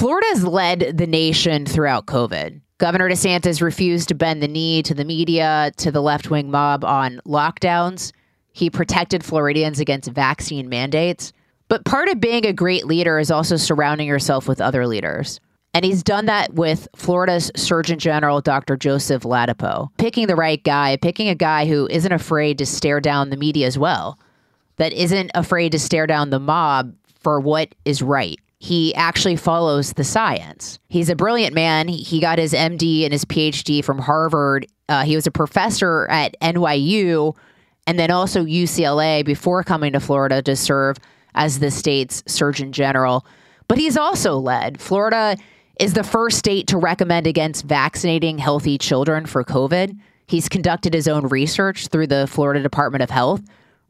Florida has led the nation throughout COVID. Governor DeSantis refused to bend the knee to the media, to the left wing mob on lockdowns. He protected Floridians against vaccine mandates. But part of being a great leader is also surrounding yourself with other leaders. And he's done that with Florida's Surgeon General, Dr. Joseph Ladapo, picking the right guy, picking a guy who isn't afraid to stare down the media as well, that isn't afraid to stare down the mob for what is right he actually follows the science. He's a brilliant man. He got his MD and his PhD from Harvard. Uh, he was a professor at NYU and then also UCLA before coming to Florida to serve as the state's Surgeon General. But he's also led. Florida is the first state to recommend against vaccinating healthy children for COVID. He's conducted his own research through the Florida Department of Health,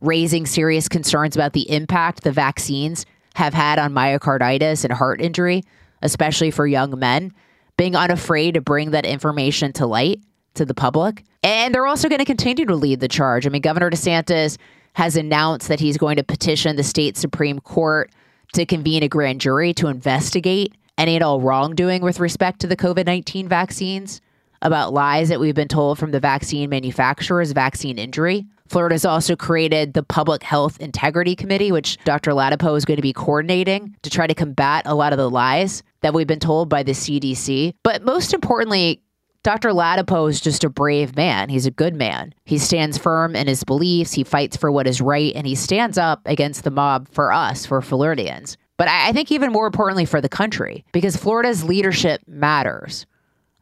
raising serious concerns about the impact the vaccines have had on myocarditis and heart injury, especially for young men, being unafraid to bring that information to light to the public. And they're also going to continue to lead the charge. I mean, Governor DeSantis has announced that he's going to petition the state Supreme Court to convene a grand jury to investigate any and all wrongdoing with respect to the COVID 19 vaccines, about lies that we've been told from the vaccine manufacturers, vaccine injury. Florida's also created the Public Health Integrity Committee, which Dr. Ladapo is going to be coordinating to try to combat a lot of the lies that we've been told by the CDC. But most importantly, Dr. Ladapo is just a brave man. He's a good man. He stands firm in his beliefs, he fights for what is right, and he stands up against the mob for us, for Floridians. But I think even more importantly for the country, because Florida's leadership matters.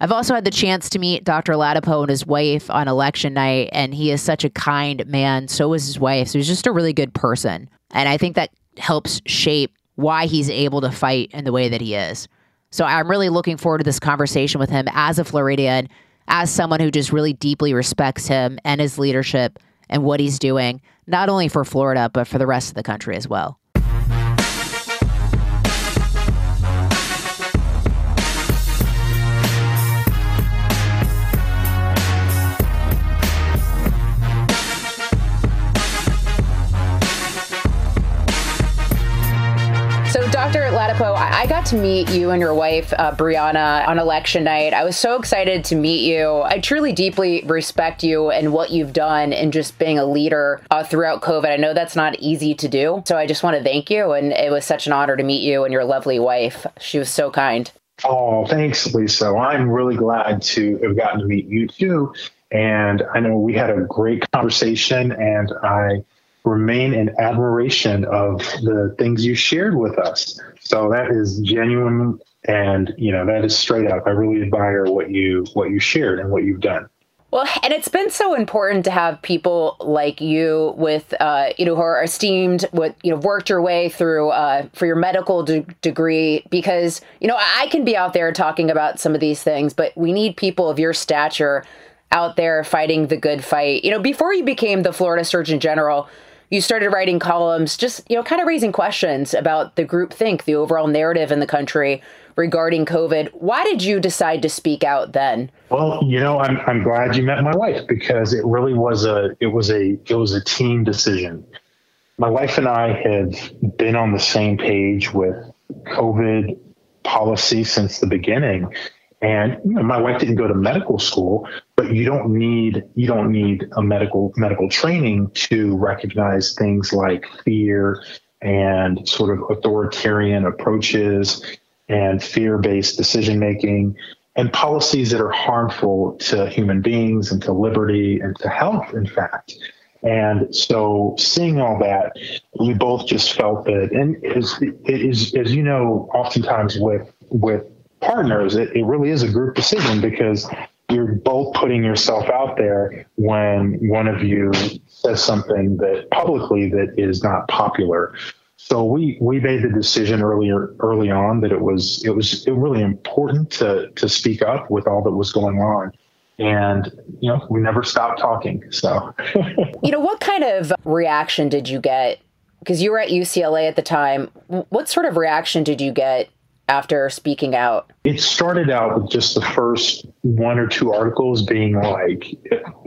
I've also had the chance to meet Dr. Ladapo and his wife on election night, and he is such a kind man. So is his wife. So he's just a really good person. And I think that helps shape why he's able to fight in the way that he is. So I'm really looking forward to this conversation with him as a Floridian, as someone who just really deeply respects him and his leadership and what he's doing, not only for Florida, but for the rest of the country as well. Ladapo, I got to meet you and your wife, uh, Brianna, on election night. I was so excited to meet you. I truly deeply respect you and what you've done in just being a leader uh, throughout COVID. I know that's not easy to do. So I just want to thank you. And it was such an honor to meet you and your lovely wife. She was so kind. Oh, thanks, Lisa. I'm really glad to have gotten to meet you too. And I know we had a great conversation, and I remain in admiration of the things you shared with us. So that is genuine and you know that is straight up. I really admire what you what you shared and what you've done. Well, and it's been so important to have people like you with, uh, you know, who are esteemed, what, you know, worked your way through uh, for your medical de- degree because, you know, I can be out there talking about some of these things, but we need people of your stature out there fighting the good fight. You know, before you became the Florida Surgeon General, you started writing columns, just, you know, kind of raising questions about the group think, the overall narrative in the country regarding COVID. Why did you decide to speak out then? Well, you know, I'm I'm glad you met my wife because it really was a it was a it was a team decision. My wife and I have been on the same page with COVID policy since the beginning. And you know, my wife didn't go to medical school, but you don't need you don't need a medical medical training to recognize things like fear and sort of authoritarian approaches and fear based decision making and policies that are harmful to human beings and to liberty and to health, in fact. And so, seeing all that, we both just felt that, and as, is, as you know, oftentimes with with partners, it, it really is a group decision because you're both putting yourself out there when one of you says something that publicly that is not popular. So we we made the decision earlier early on that it was it was it really important to to speak up with all that was going on. And you know we never stopped talking so. You know what kind of reaction did you get? Because you were at UCLA at the time. What sort of reaction did you get after speaking out it started out with just the first one or two articles being like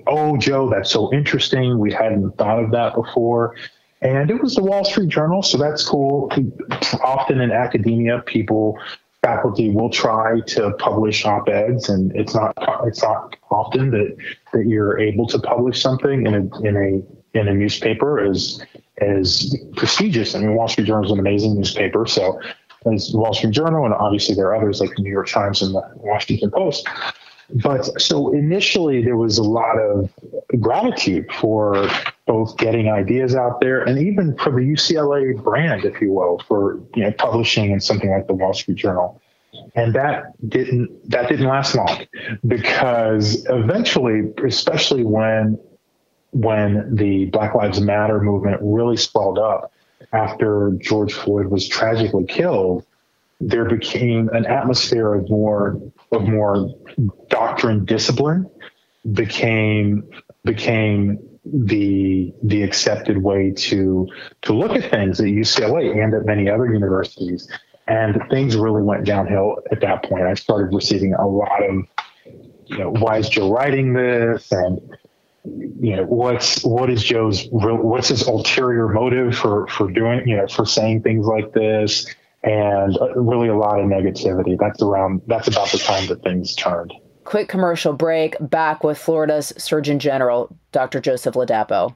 oh joe that's so interesting we hadn't thought of that before and it was the Wall Street Journal, so that's cool. Often in academia, people, faculty will try to publish op-eds, and it's not it's not often that that you're able to publish something in a in a in a newspaper as as prestigious. I mean, Wall Street Journal is an amazing newspaper, so as Wall Street Journal, and obviously there are others like the New York Times and the Washington Post. But so initially, there was a lot of gratitude for both getting ideas out there and even for the UCLA brand, if you will, for you know, publishing in something like the Wall Street Journal. And that didn't that didn't last long because eventually, especially when when the Black Lives Matter movement really swelled up after George Floyd was tragically killed, there became an atmosphere of more of more doctrine discipline became became the the accepted way to to look at things at UCLA and at many other universities. And things really went downhill at that point. I started receiving a lot of, you know, why is Joe writing this? And you know, what's what is Joe's what's his ulterior motive for for doing you know for saying things like this? And uh, really a lot of negativity. That's around that's about the time that things turned. Quick commercial break. Back with Florida's Surgeon General, Dr. Joseph Ladapo.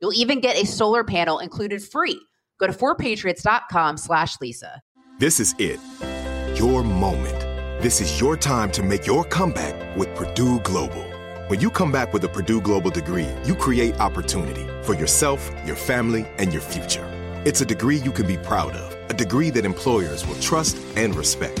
You'll even get a solar panel included free. Go to 4patriots.com slash Lisa. This is it. Your moment. This is your time to make your comeback with Purdue Global. When you come back with a Purdue Global degree, you create opportunity for yourself, your family, and your future. It's a degree you can be proud of, a degree that employers will trust and respect.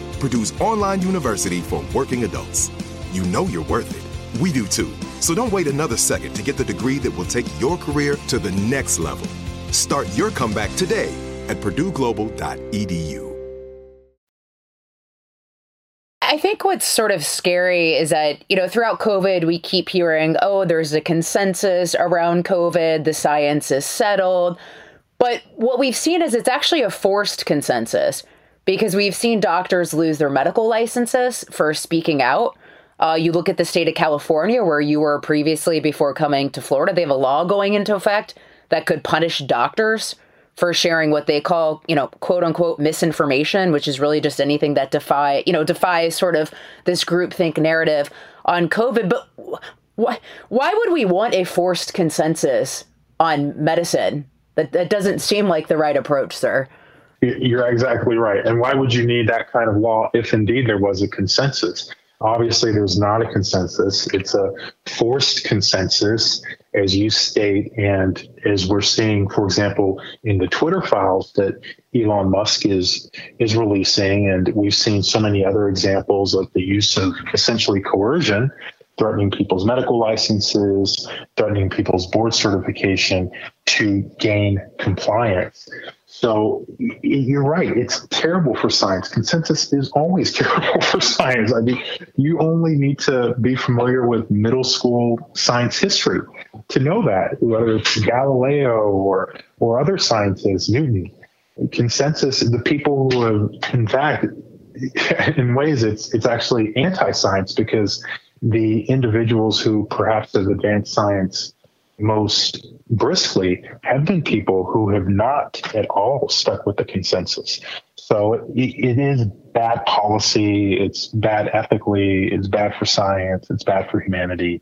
Purdue's online university for working adults. You know you're worth it. We do too. So don't wait another second to get the degree that will take your career to the next level. Start your comeback today at purdueglobal.edu. I think what's sort of scary is that, you know, throughout COVID, we keep hearing, oh, there's a consensus around COVID, the science is settled. But what we've seen is it's actually a forced consensus because we've seen doctors lose their medical licenses for speaking out. Uh, you look at the state of California, where you were previously before coming to Florida, they have a law going into effect that could punish doctors for sharing what they call, you know, quote unquote misinformation, which is really just anything that defy, you know, defies sort of this groupthink narrative on COVID. But why why would we want a forced consensus on medicine? That that doesn't seem like the right approach, sir. You're exactly right. And why would you need that kind of law if indeed there was a consensus? Obviously, there's not a consensus. It's a forced consensus, as you state. And as we're seeing, for example, in the Twitter files that Elon Musk is, is releasing, and we've seen so many other examples of the use of essentially coercion, threatening people's medical licenses, threatening people's board certification to gain compliance. So you're right. It's terrible for science. Consensus is always terrible for science. I mean, you only need to be familiar with middle school science history to know that, whether it's Galileo or or other scientists, Newton. Consensus, the people who have, in fact, in ways, it's it's actually anti-science because the individuals who perhaps have advanced science most briskly have been people who have not at all stuck with the consensus. So it, it is bad policy, it's bad ethically, it's bad for science, it's bad for humanity.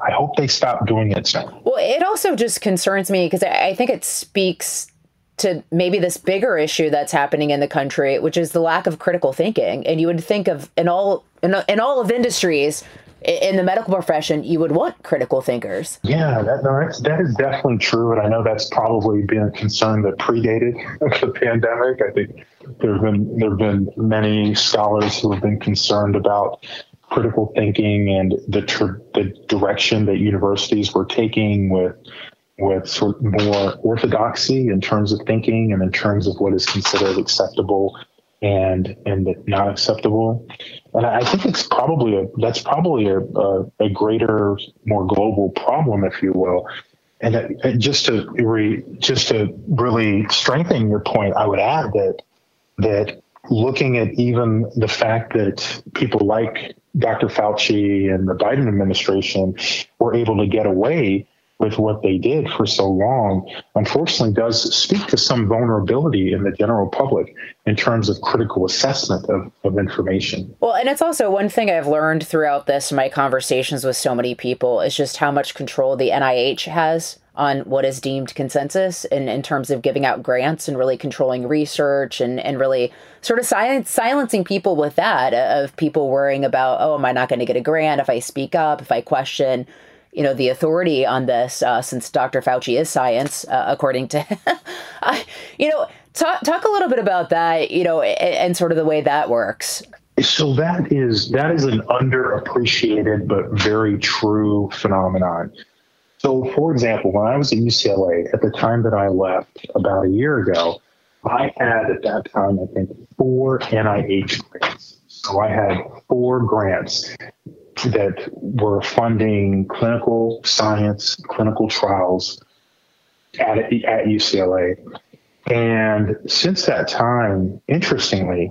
I hope they stop doing it soon. Well, it also just concerns me because I think it speaks to maybe this bigger issue that's happening in the country, which is the lack of critical thinking. And you would think of in all in, in all of industries, in the medical profession, you would want critical thinkers. Yeah, that, that's, that is definitely true. And I know that's probably been a concern that predated the pandemic. I think there have been, there have been many scholars who have been concerned about critical thinking and the, tr- the direction that universities were taking with with sort of more orthodoxy in terms of thinking and in terms of what is considered acceptable and and not acceptable. And I think it's probably a that's probably a, a, a greater, more global problem, if you will. And uh, that, just to re, just to really strengthen your point, I would add that that looking at even the fact that people like Dr. Fauci and the Biden administration were able to get away with what they did for so long, unfortunately, does speak to some vulnerability in the general public in terms of critical assessment of, of information. Well, and it's also one thing I've learned throughout this, my conversations with so many people, is just how much control the NIH has on what is deemed consensus in, in terms of giving out grants and really controlling research and, and really sort of silencing people with that of people worrying about, oh, am I not going to get a grant if I speak up, if I question you know the authority on this uh, since Dr. Fauci is science, uh, according to you know talk talk a little bit about that, you know, and, and, sort of the way that works. So that is that is an underappreciated but very true phenomenon. So, for example, when I was at UCLA at the time that I left about a year ago, I had at that time I think four NIH grants. So I had four grants that were funding clinical science, clinical trials at, at UCLA. And since that time, interestingly,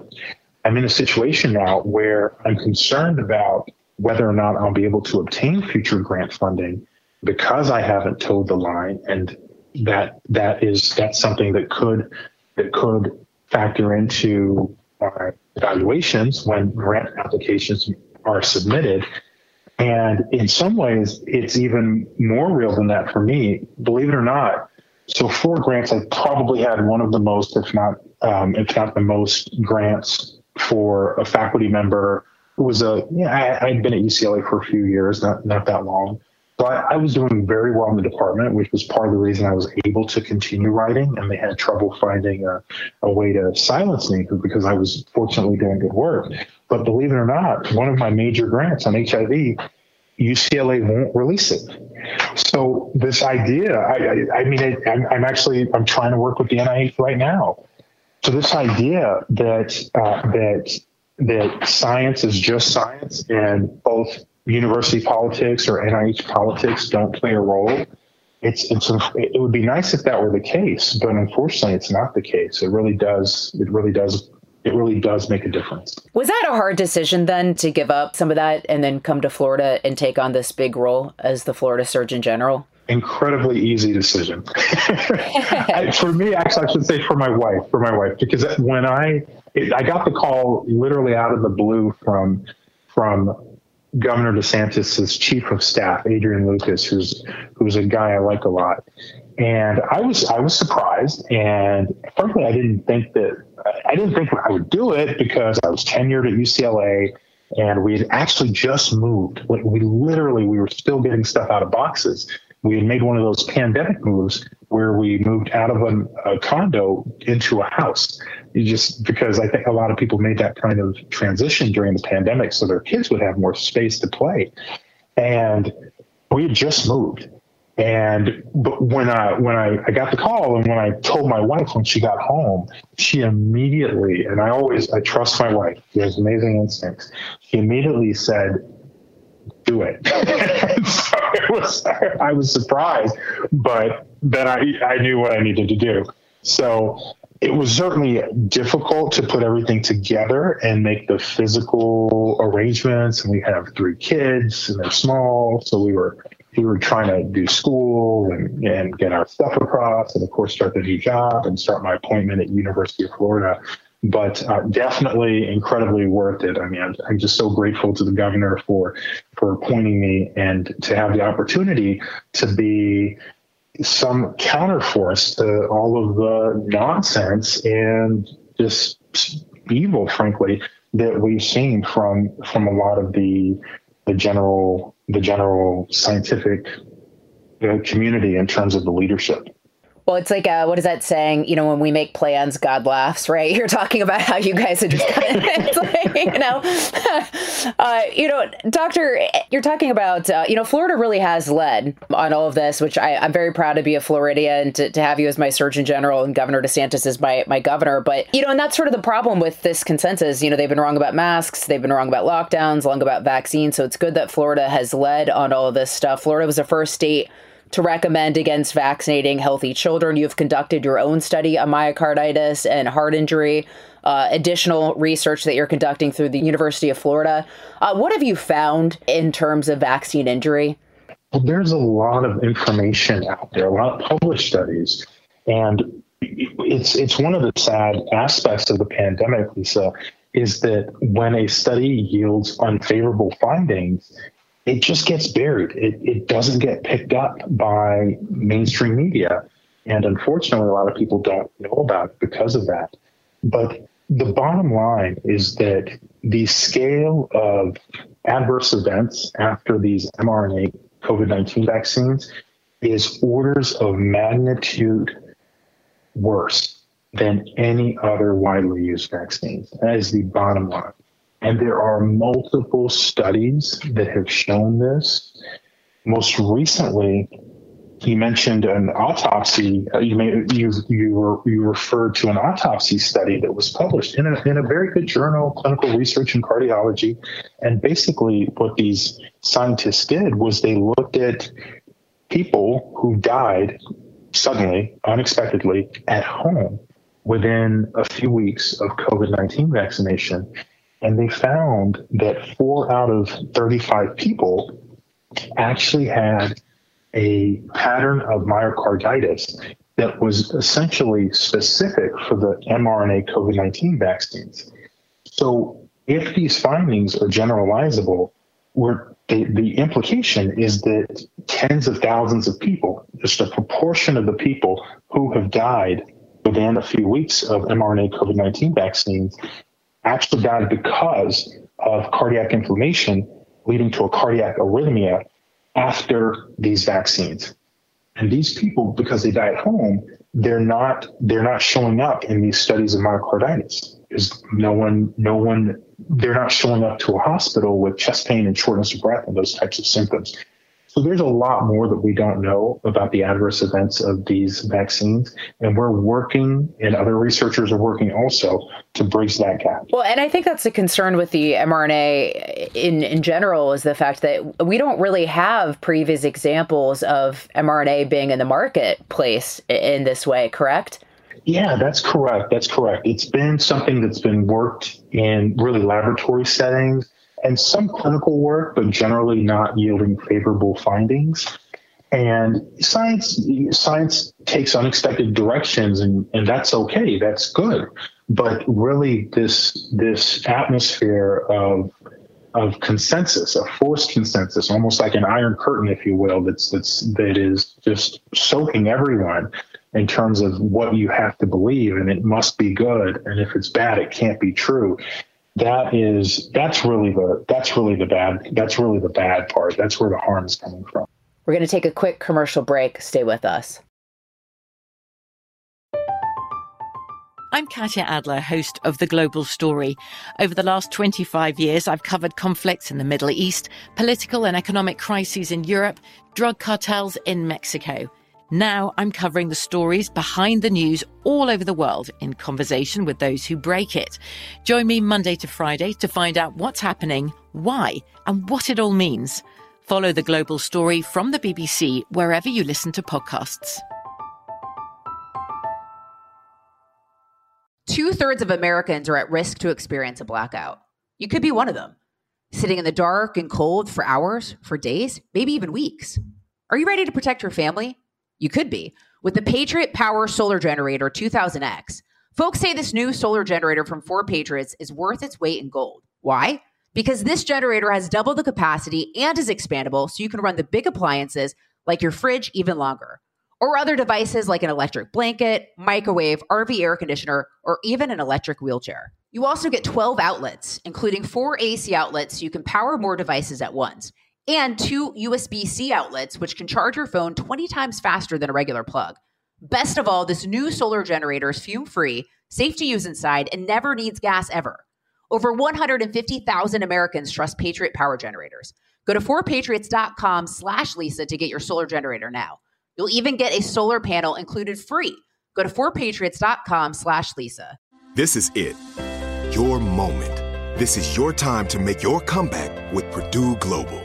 I'm in a situation now where I'm concerned about whether or not I'll be able to obtain future grant funding because I haven't toed the line, and that that is that's something that could that could factor into my evaluations when grant applications are submitted. And in some ways, it's even more real than that for me. Believe it or not, so for grants, I probably had one of the most, if not, um, if not the most grants for a faculty member who was a, yeah, I, had been at UCLA for a few years, not, not that long. So I, I, was doing very well in the department, which was part of the reason I was able to continue writing. And they had trouble finding a, a way to silence me because I was fortunately doing good work. But believe it or not, one of my major grants on HIV UCLA won't release it. So this idea, I, I, I mean, I, I'm, I'm, actually I'm trying to work with the NIH right now. So this idea that uh, that that science is just science and both university politics or NIH politics don't play a role. It's, it's it would be nice if that were the case, but unfortunately, it's not the case. It really does. It really does it really does make a difference. Was that a hard decision then to give up some of that and then come to Florida and take on this big role as the Florida Surgeon General? Incredibly easy decision. for me, actually, I should say for my wife, for my wife, because when I it, I got the call literally out of the blue from from Governor DeSantis's chief of staff, Adrian Lucas, who's who's a guy I like a lot, and I was I was surprised, and frankly, I didn't think that I didn't think I would do it because I was tenured at UCLA and we had actually just moved. Like we literally, we were still getting stuff out of boxes. We had made one of those pandemic moves where we moved out of a, a condo into a house. Just because I think a lot of people made that kind of transition during the pandemic, so their kids would have more space to play. And we had just moved, and but when I when I, I got the call and when I told my wife when she got home, she immediately and I always I trust my wife. She has amazing instincts. She immediately said, "Do it." so it was, I was surprised, but then I I knew what I needed to do. So it was certainly difficult to put everything together and make the physical arrangements. And we have three kids and they're small, so we were we were trying to do school and, and get our stuff across and of course start the new job and start my appointment at university of florida. But uh, definitely incredibly worth it. I mean I'm, I'm, just so grateful to the governor for for appointing me and to have the opportunity to be some counterforce to all of the nonsense and just evil frankly that we've seen from from a lot of the the general the general scientific uh, community in terms of the leadership. Well, it's like, uh, what is that saying? You know, when we make plans, God laughs, right? You're talking about how you guys are just kind of, like, you know, uh, you know, Doctor, you're talking about, uh, you know, Florida really has led on all of this, which I, am very proud to be a Floridian to, to have you as my Surgeon General and Governor DeSantis is my, my governor. But, you know, and that's sort of the problem with this consensus. You know, they've been wrong about masks, they've been wrong about lockdowns, wrong about vaccines. So it's good that Florida has led on all of this stuff. Florida was the first state to recommend against vaccinating healthy children. You've conducted your own study on myocarditis and heart injury, uh, additional research that you're conducting through the University of Florida. Uh, what have you found in terms of vaccine injury? Well, there's a lot of information out there, a lot of published studies, and it's it's one of the sad aspects of the pandemic, Lisa, is that when a study yields unfavorable findings, it just gets buried. It, it doesn't get picked up by mainstream media. And unfortunately, a lot of people don't know about it because of that. But the bottom line is that the scale of adverse events after these mRNA COVID 19 vaccines is orders of magnitude worse than any other widely used vaccines. That is the bottom line. And there are multiple studies that have shown this. Most recently, you mentioned an autopsy. Uh, you, may, you, you, were, you referred to an autopsy study that was published in a, in a very good journal, Clinical Research in Cardiology. And basically, what these scientists did was they looked at people who died suddenly, unexpectedly, at home within a few weeks of COVID 19 vaccination and they found that four out of 35 people actually had a pattern of myocarditis that was essentially specific for the mRNA COVID 19 vaccines. So if these findings are generalizable, the, the implication is that tens of thousands of people, just a proportion of the people who have died within a few weeks of mRNA COVID 19 vaccines, actually died because of cardiac inflammation leading to a cardiac arrhythmia after these vaccines. And these people, because they die at home, they're not they're not showing up in these studies of myocarditis. Because no one no one they're not showing up to a hospital with chest pain and shortness of breath and those types of symptoms. So there's a lot more that we don't know about the adverse events of these vaccines. And we're working, and other researchers are working also to bridge that gap. Well, and I think that's a concern with the mRNA in, in general is the fact that we don't really have previous examples of mRNA being in the marketplace in this way, correct? Yeah, that's correct. That's correct. It's been something that's been worked in really laboratory settings and some clinical work, but generally not yielding favorable findings. And science science takes unexpected directions, and, and that's okay. That's good. But really, this this atmosphere of of consensus, a forced consensus, almost like an iron curtain, if you will, that's that's that is just soaking everyone in terms of what you have to believe, and it must be good, and if it's bad, it can't be true that is that's really the that's really the bad that's really the bad part. That's where the harm is coming from. We're going to take a quick commercial break. Stay with us. I'm Katya Adler, host of The Global Story. Over the last 25 years, I've covered conflicts in the Middle East, political and economic crises in Europe, drug cartels in Mexico. Now I'm covering the stories behind the news all over the world in conversation with those who break it. Join me Monday to Friday to find out what's happening, why, and what it all means. Follow the global story from the BBC wherever you listen to podcasts. Two thirds of Americans are at risk to experience a blackout. You could be one of them, sitting in the dark and cold for hours, for days, maybe even weeks. Are you ready to protect your family? You could be. With the Patriot Power Solar Generator 2000X, folks say this new solar generator from 4Patriots is worth its weight in gold. Why? Because this generator has double the capacity and is expandable so you can run the big appliances like your fridge even longer, or other devices like an electric blanket, microwave, RV air conditioner, or even an electric wheelchair. You also get 12 outlets, including four AC outlets so you can power more devices at once and two USB C outlets, which can charge your phone 20 times faster than a regular plug. Best of all, this new solar generator is fume free, safe to use inside, and never needs gas ever. Over 150,000 Americans trust Patriot Power Generators. Go to 4patriots.com slash Lisa to get your solar generator now. You'll even get a solar panel included free. Go to 4patriots.com slash Lisa. This is it. Your moment. This is your time to make your comeback with Purdue Global.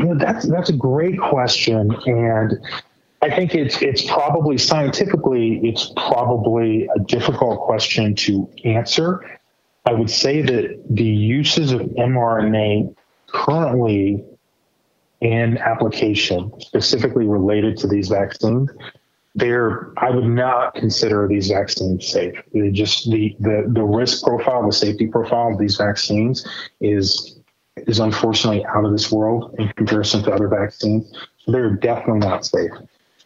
You know, that's that's a great question, and I think it's it's probably scientifically it's probably a difficult question to answer. I would say that the uses of mRNA currently in application, specifically related to these vaccines, they're I would not consider these vaccines safe. They just the, the the risk profile, the safety profile of these vaccines is is unfortunately out of this world in comparison to other vaccines. So they're definitely not safe.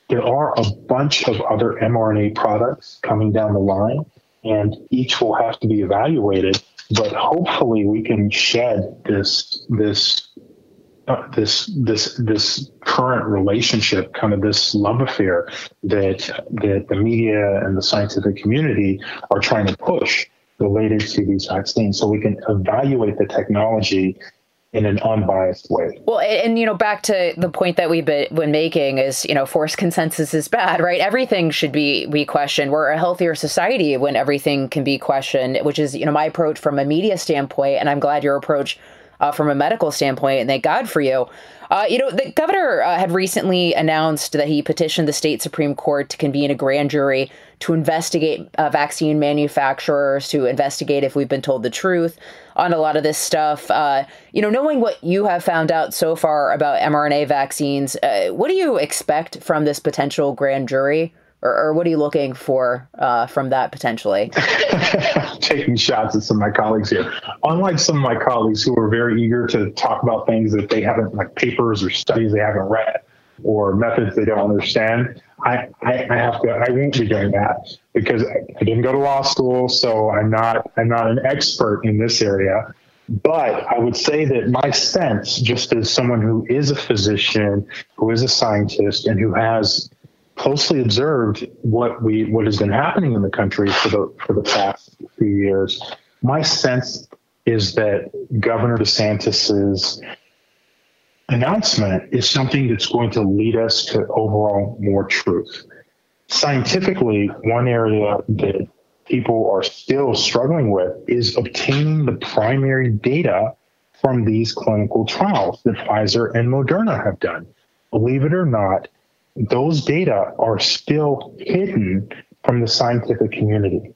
There are a bunch of other mRNA products coming down the line, and each will have to be evaluated. But hopefully, we can shed this this uh, this this this current relationship, kind of this love affair that that the media and the scientific community are trying to push related to these vaccines, so we can evaluate the technology in an unbiased way. Well, and you know, back to the point that we've been making is, you know, forced consensus is bad, right? Everything should be be questioned. We're a healthier society when everything can be questioned, which is, you know, my approach from a media standpoint, and I'm glad your approach uh, from a medical standpoint, and thank God for you. Uh, you know, the governor uh, had recently announced that he petitioned the state Supreme Court to convene a grand jury to investigate uh, vaccine manufacturers, to investigate if we've been told the truth on a lot of this stuff. Uh, you know, knowing what you have found out so far about mRNA vaccines, uh, what do you expect from this potential grand jury? Or, or what are you looking for uh, from that potentially? Taking shots at some of my colleagues here. Unlike some of my colleagues who are very eager to talk about things that they haven't, like papers or studies they haven't read or methods they don't understand, I, I, I have to. I won't be doing that because I, I didn't go to law school, so I'm not. I'm not an expert in this area. But I would say that my sense, just as someone who is a physician, who is a scientist, and who has closely observed what we what has been happening in the country for the for the past few years, my sense is that Governor DeSantis's announcement is something that's going to lead us to overall more truth. Scientifically, one area that people are still struggling with is obtaining the primary data from these clinical trials that Pfizer and Moderna have done. Believe it or not, those data are still hidden from the scientific community.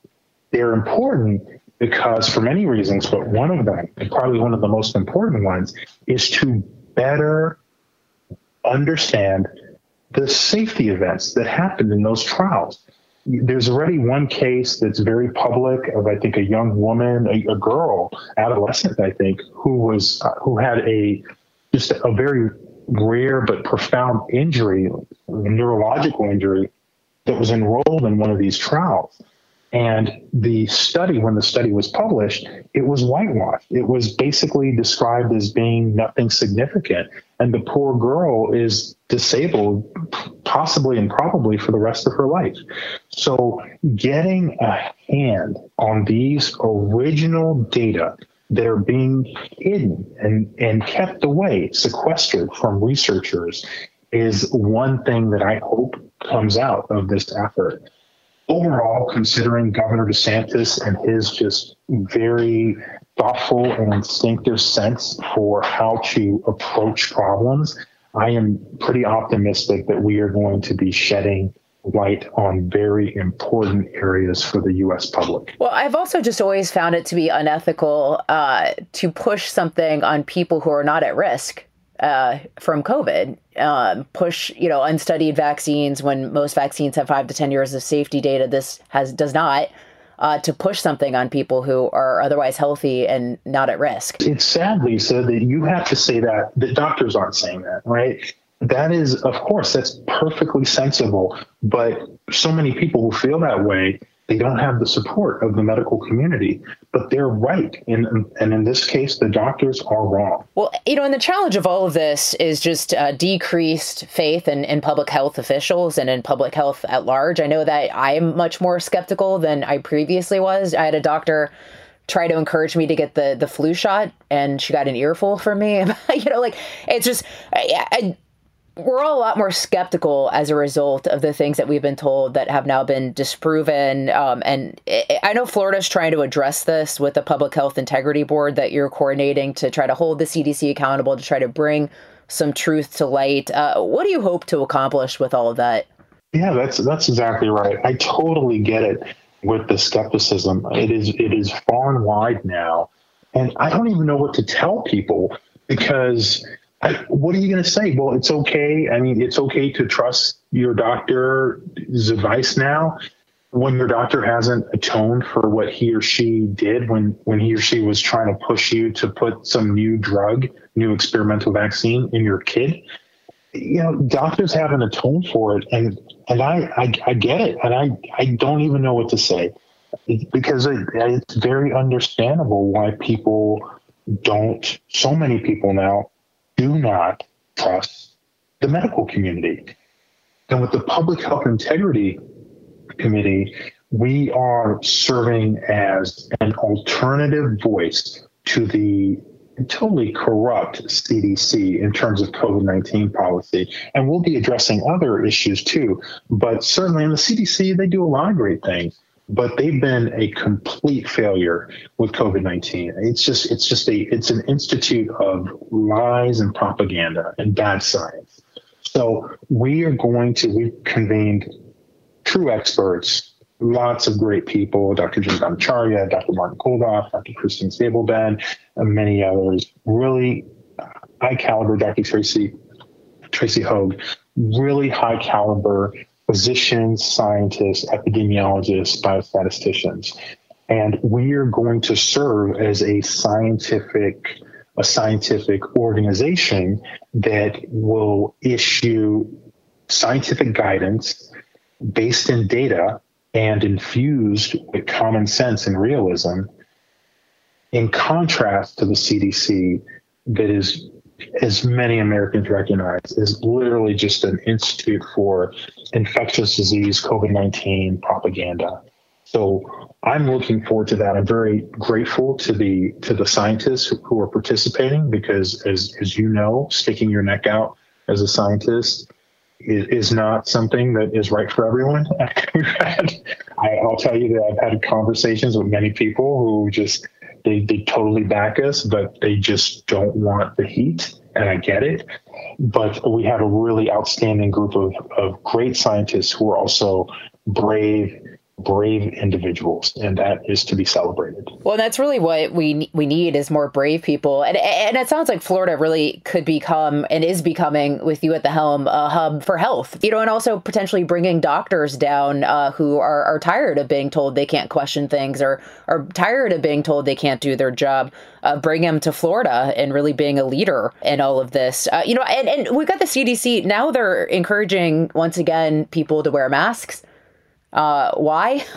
They're important because, for many reasons, but one of them, and probably one of the most important ones, is to better understand the safety events that happened in those trials. There's already one case that's very public of, I think, a young woman, a, a girl, adolescent, I think, who was uh, who had a just a very rare but profound injury, neurological injury, that was enrolled in one of these trials. And the study, when the study was published, it was whitewashed. It was basically described as being nothing significant. And the poor girl is disabled, possibly and probably for the rest of her life. So, getting a hand on these original data that are being hidden and, and kept away, sequestered from researchers, is one thing that I hope comes out of this effort. Overall, considering Governor DeSantis and his just very thoughtful and instinctive sense for how to approach problems, I am pretty optimistic that we are going to be shedding light on very important areas for the U.S. public. Well, I've also just always found it to be unethical uh, to push something on people who are not at risk uh, from COVID, um, push you know unstudied vaccines when most vaccines have five to ten years of safety data. This has does not. Uh, to push something on people who are otherwise healthy and not at risk. It's sad, Lisa, that you have to say that. The doctors aren't saying that, right? That is, of course, that's perfectly sensible. But so many people who feel that way they don't have the support of the medical community, but they're right. And, and in this case, the doctors are wrong. Well, you know, and the challenge of all of this is just uh, decreased faith in, in public health officials and in public health at large. I know that I'm much more skeptical than I previously was. I had a doctor try to encourage me to get the the flu shot and she got an earful from me you know like it's just I, I, we're all a lot more skeptical as a result of the things that we've been told that have now been disproven. Um, and it, I know Florida's trying to address this with the Public Health Integrity Board that you're coordinating to try to hold the CDC accountable to try to bring some truth to light. Uh, what do you hope to accomplish with all of that? Yeah, that's that's exactly right. I totally get it with the skepticism. It is it is far and wide now, and I don't even know what to tell people because what are you going to say? Well, it's okay. I mean, it's okay to trust your doctor's advice now when your doctor hasn't atoned for what he or she did when, when he or she was trying to push you to put some new drug, new experimental vaccine in your kid. You know, doctors haven't atoned for it. And, and I, I, I get it. And I, I don't even know what to say because it, it's very understandable why people don't, so many people now do not trust the medical community. And with the Public Health Integrity Committee, we are serving as an alternative voice to the totally corrupt CDC in terms of COVID 19 policy. And we'll be addressing other issues too. But certainly in the CDC, they do a lot of great things. But they've been a complete failure with COVID nineteen. It's just it's just a it's an institute of lies and propaganda and bad science. So we are going to we've convened true experts lots of great people, Dr. Jim Bhattacharya, Dr. Martin Kulldorff, Dr. Christine Sabelbed, and many others. Really high caliber, Dr. Tracy, Tracy Høeg, really high caliber physicians, scientists, epidemiologists, biostatisticians. And we are going to serve as a scientific a scientific organization that will issue scientific guidance based in data and infused with common sense and realism, in contrast to the CDC, that is, as many Americans recognize, is literally just an institute for infectious disease, COVID 19 propaganda. So I'm looking forward to that. I'm very grateful to the to the scientists who are participating because, as as you know, sticking your neck out as a scientist is, not something that is right for everyone. I, will tell you that I've had conversations with many people who just they, they totally back us, but they just don't want the heat, and I get it. But we have a really outstanding group of, of great scientists who are also brave brave individuals, and that is to be celebrated. Well, that's really what we we need is more brave people, and and it sounds like Florida really could become and is becoming, with you at the helm, a hub for health. You know, and also potentially bringing doctors down uh, who are are tired of being told they can't question things or are tired of being told they can't do their job. Uh, bring them to Florida and really being a leader in all of this. Uh, you know, and, and we've got the CDC now. They're encouraging once again people to wear masks. Uh, why?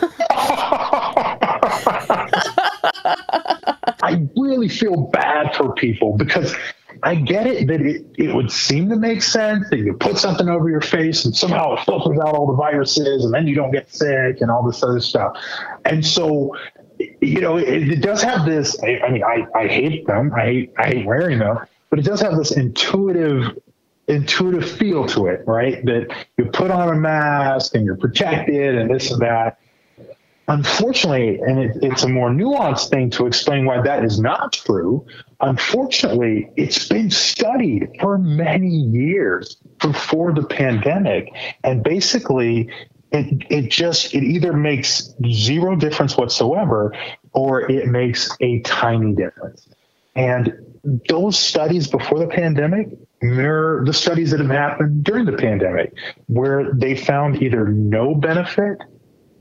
I really feel bad for people because I get it that it, it would seem to make sense that you put something over your face and somehow it filters out all the viruses and then you don't get sick and all this other stuff. And so, you know, it, it does have this. I, I mean, I, I hate them. I hate I hate wearing them, but it does have this intuitive intuitive feel to it, right? That you put on a mask and you're protected and this and that. Unfortunately, and it, it's a more nuanced thing to explain why that is not true. Unfortunately, it's been studied for many years before the pandemic. And basically, it, it just, it either makes zero difference whatsoever or it makes a tiny difference. And those studies before the pandemic mirror the studies that have happened during the pandemic, where they found either no benefit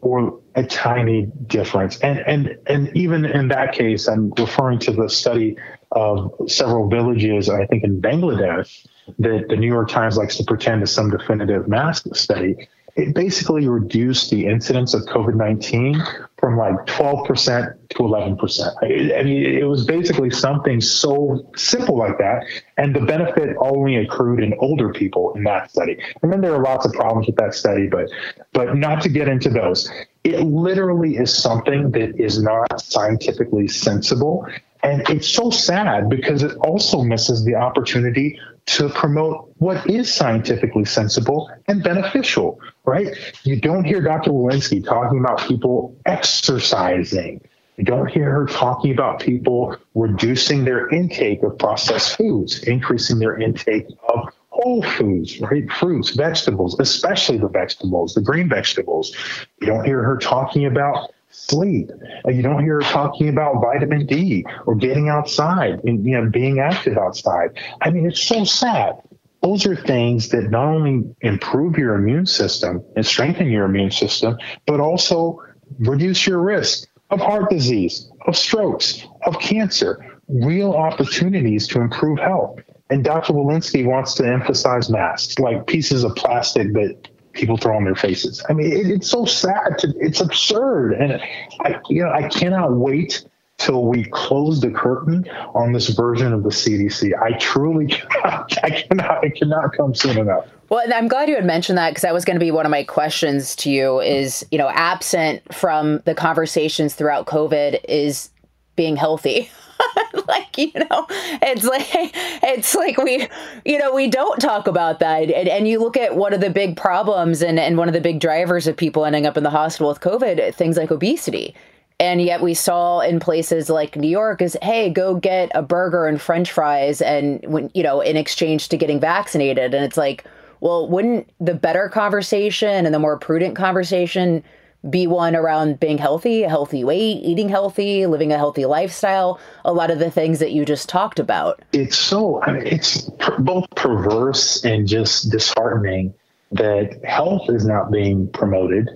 or a tiny difference. And and and even in that case, I'm referring to the study of several villages, I think in Bangladesh, that the New York Times likes to pretend is some definitive mask study it basically reduced the incidence of COVID 19 from like 12% to 11%. I mean, it was basically something so simple like that. And the benefit only accrued in older people in that study. And then there are lots of problems with that study, but, but not to get into those. It literally is something that is not scientifically sensible. And it's so sad because it also misses the opportunity to promote what is scientifically sensible and beneficial, right? You don't hear Dr. Walensky talking about people exercising. You don't hear her talking about people reducing their intake of processed foods, increasing their intake of whole foods, right? Fruits, vegetables, especially the vegetables, the green vegetables. You don't hear her talking about sleep. You don't hear her talking about vitamin D or getting outside and you know being active outside. I mean, it's so sad. Those are things that not only improve your immune system and strengthen your immune system, but also reduce your risk of heart disease, of strokes, of cancer, real opportunities to improve health. And Dr. Walensky wants to emphasize masks, like pieces of plastic that people throw on their faces. I mean, it, it's so sad. To, it's absurd, and I, you know, I cannot wait till we close the curtain on this version of the CDC. I truly cannot, I cannot, it cannot come soon enough. Well, I'm glad you had mentioned that because that was going to be one of my questions to you is, you know, absent from the conversations throughout COVID is being healthy. like you know it's like it's like we you know we don't talk about that. And, and you look at one of the big problems and, and one of the big drivers of people ending up in the hospital with covid things like obesity. And yet we saw in places like New York is hey go get a burger and french fries and when you know in exchange to getting vaccinated. And it's like well wouldn't the better conversation and the more prudent conversation be one around being healthy, a healthy weight, eating healthy, living a healthy lifestyle, a lot of the things that you just talked about. It's so, I mean, it's both perverse and just disheartening that health is not being promoted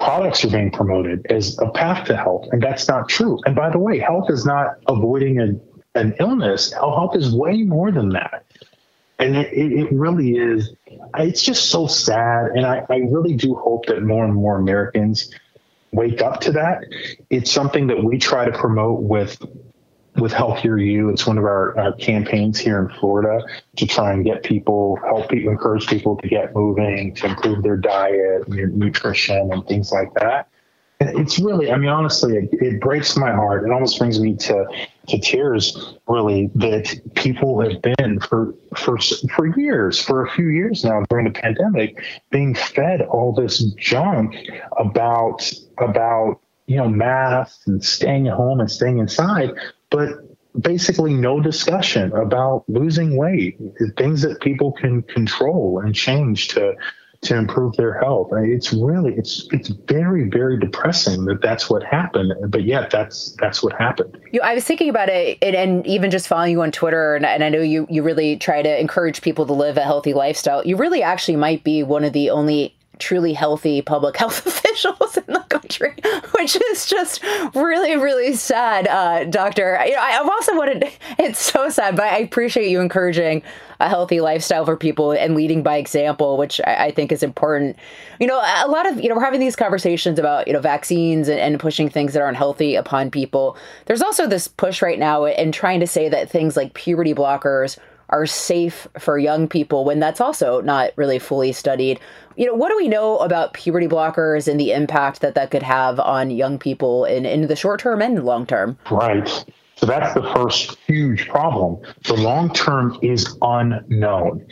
products are being promoted as a path to health, and that's not true. And by the way, health is not avoiding a, an illness. Health is way more than that. And it, it really is, it's just so sad. And I, I really do hope that more and more Americans wake up to that. It's something that we try to promote with with Healthier You. It's one of our, our, campaigns here in Florida to try and get people, help people, encourage people to get moving, to improve their diet and their nutrition and things like that. It's really, I mean, honestly, it, it breaks my heart. It almost brings me to, to tears, really, that people have been for, for, for years, for a few years now during the pandemic, being fed all this junk about, about, you know, masks and staying at home and staying inside but basically no discussion about losing weight, things that people can control and change to to improve their health. It's really it's it's very very depressing that that's what happened, but yet that's that's what happened. You, I was thinking about it, and, and even just following you on Twitter, and, and, I know you you really try to encourage people to live a healthy lifestyle. You really actually might be one of the only truly healthy public health officials in the country, which is just really, really sad, uh, Doctor. You know, I, have also wanted, it's so sad, but I appreciate you encouraging a healthy lifestyle for people and leading by example, which I, I, think is important. You know, a lot of, you know, we're having these conversations about, you know, vaccines and, and pushing things that aren't healthy upon people. There's also this push right now in trying to say that things like puberty blockers are safe for young people when that's also not really fully studied. You know, what do we know about puberty blockers and the impact that that could have on young people in, in the short term and long term? Right. So that's the first huge problem. The long term is unknown.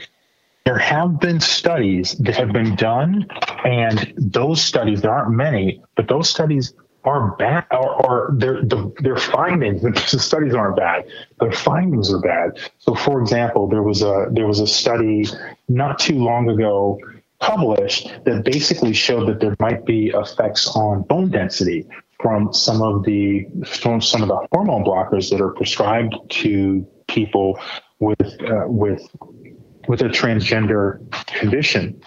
There have been studies that have been done, and those studies, there aren't many, but those studies are bad or, or their the, their findings the studies aren't bad their findings are bad. So for example there was a there was a study not too long ago published that basically showed that there might be effects on bone density from some of the from some of the hormone blockers that are prescribed to people with uh, with with a transgender condition.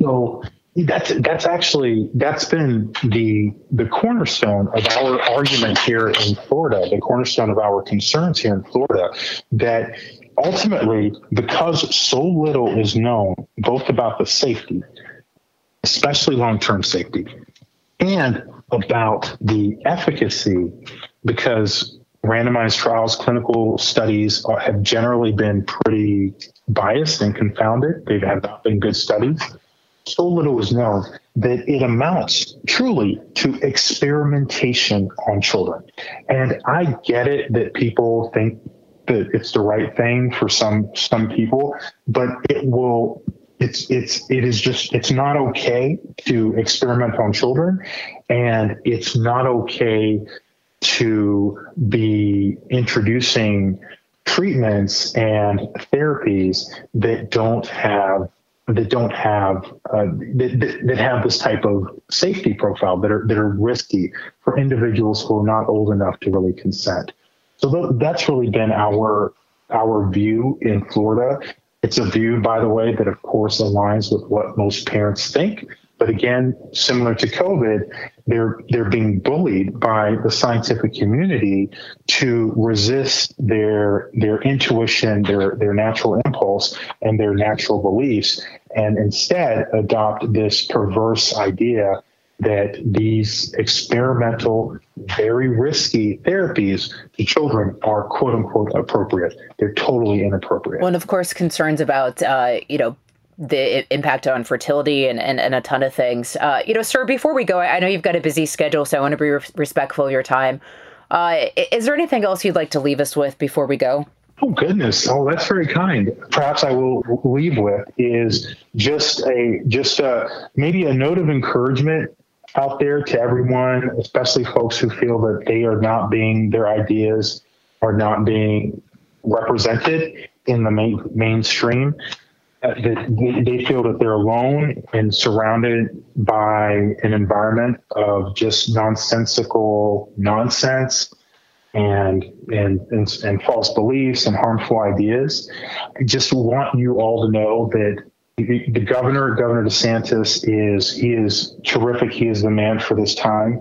So that's that's actually that's been the the cornerstone of our argument here in Florida, the cornerstone of our concerns here in Florida, that ultimately, because so little is known both about the safety, especially long-term safety, and about the efficacy, because randomized trials, clinical studies are, have generally been pretty biased and confounded. They have not been good studies little is known that it amounts truly to experimentation on children. And I get it that people think that it's the right thing for some some people, but it will it's it's it is just it's not okay to experiment on children and it's not okay to be introducing treatments and therapies that don't have that don't have uh, that, that have this type of safety profile that are that are risky for individuals who are not old enough to really consent. So th- that's really been our our view in Florida. It's a view, by the way, that of course aligns with what most parents think. But again, similar to COVID, they're they're being bullied by the scientific community to resist their their intuition, their their natural impulse, and their natural beliefs, and instead adopt this perverse idea that these experimental, very risky therapies to children are quote unquote appropriate. They're totally inappropriate. Well, and of course, concerns about, uh, you know, the impact on fertility and, and, and a ton of things. Uh, you know, sir, before we go, I know you've got a busy schedule, so I want to be re- respectful of your time. Uh, is there anything else you'd like to leave us with before we go? Oh goodness! Oh, that's very kind. Perhaps I will leave with is just a just a maybe a note of encouragement out there to everyone, especially folks who feel that they are not being their ideas are not being represented in the main, mainstream. Uh, that they feel that they're alone and surrounded by an environment of just nonsensical nonsense and, and and and false beliefs and harmful ideas. I just want you all to know that the governor, Governor DeSantis, is he is terrific. He is the man for this time,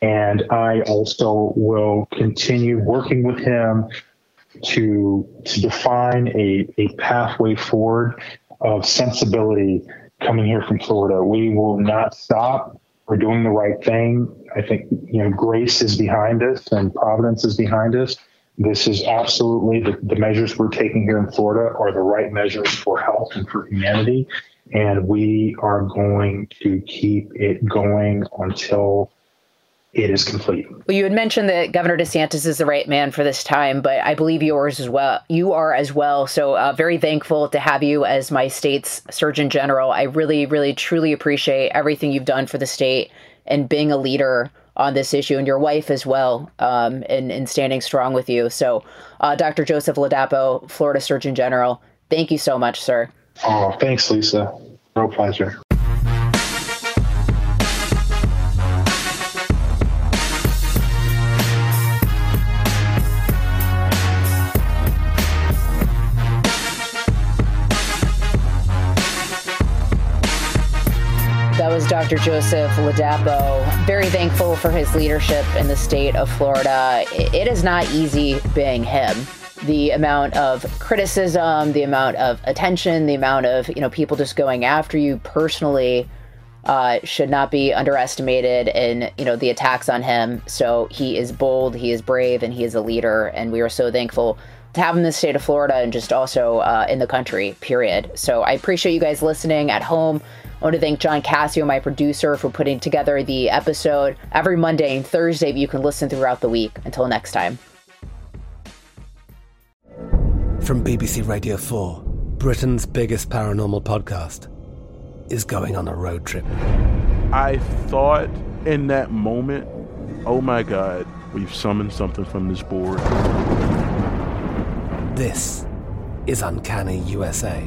and I also will continue working with him to to define a, a pathway forward of sensibility coming here from Florida. We will not stop. We're doing the right thing. I think you know grace is behind us and providence is behind us. This is absolutely the, the measures we're taking here in Florida are the right measures for health and for humanity. And we are going to keep it going until it is complete. Well, you had mentioned that Governor DeSantis is the right man for this time, but I believe yours as well. You are as well. So, uh, very thankful to have you as my state's Surgeon General. I really, really, truly appreciate everything you've done for the state and being a leader on this issue, and your wife as well, um, in, in standing strong with you. So, uh, Dr. Joseph Ladapo, Florida Surgeon General, thank you so much, sir. Oh, thanks, Lisa. Real pleasure. Dr. Joseph Ladapo. Very thankful for his leadership in the state of Florida. It is not easy being him. The amount of criticism, the amount of attention, the amount of you know people just going after you personally uh, should not be underestimated. In you know the attacks on him. So he is bold, he is brave, and he is a leader. And we are so thankful to have him in the state of Florida and just also uh, in the country. Period. So I appreciate you guys listening at home. I want to thank John Cassio, my producer, for putting together the episode every Monday and Thursday, but you can listen throughout the week. Until next time. From BBC Radio 4, Britain's biggest paranormal podcast is going on a road trip. I thought in that moment, oh my God, we've summoned something from this board. This is Uncanny USA.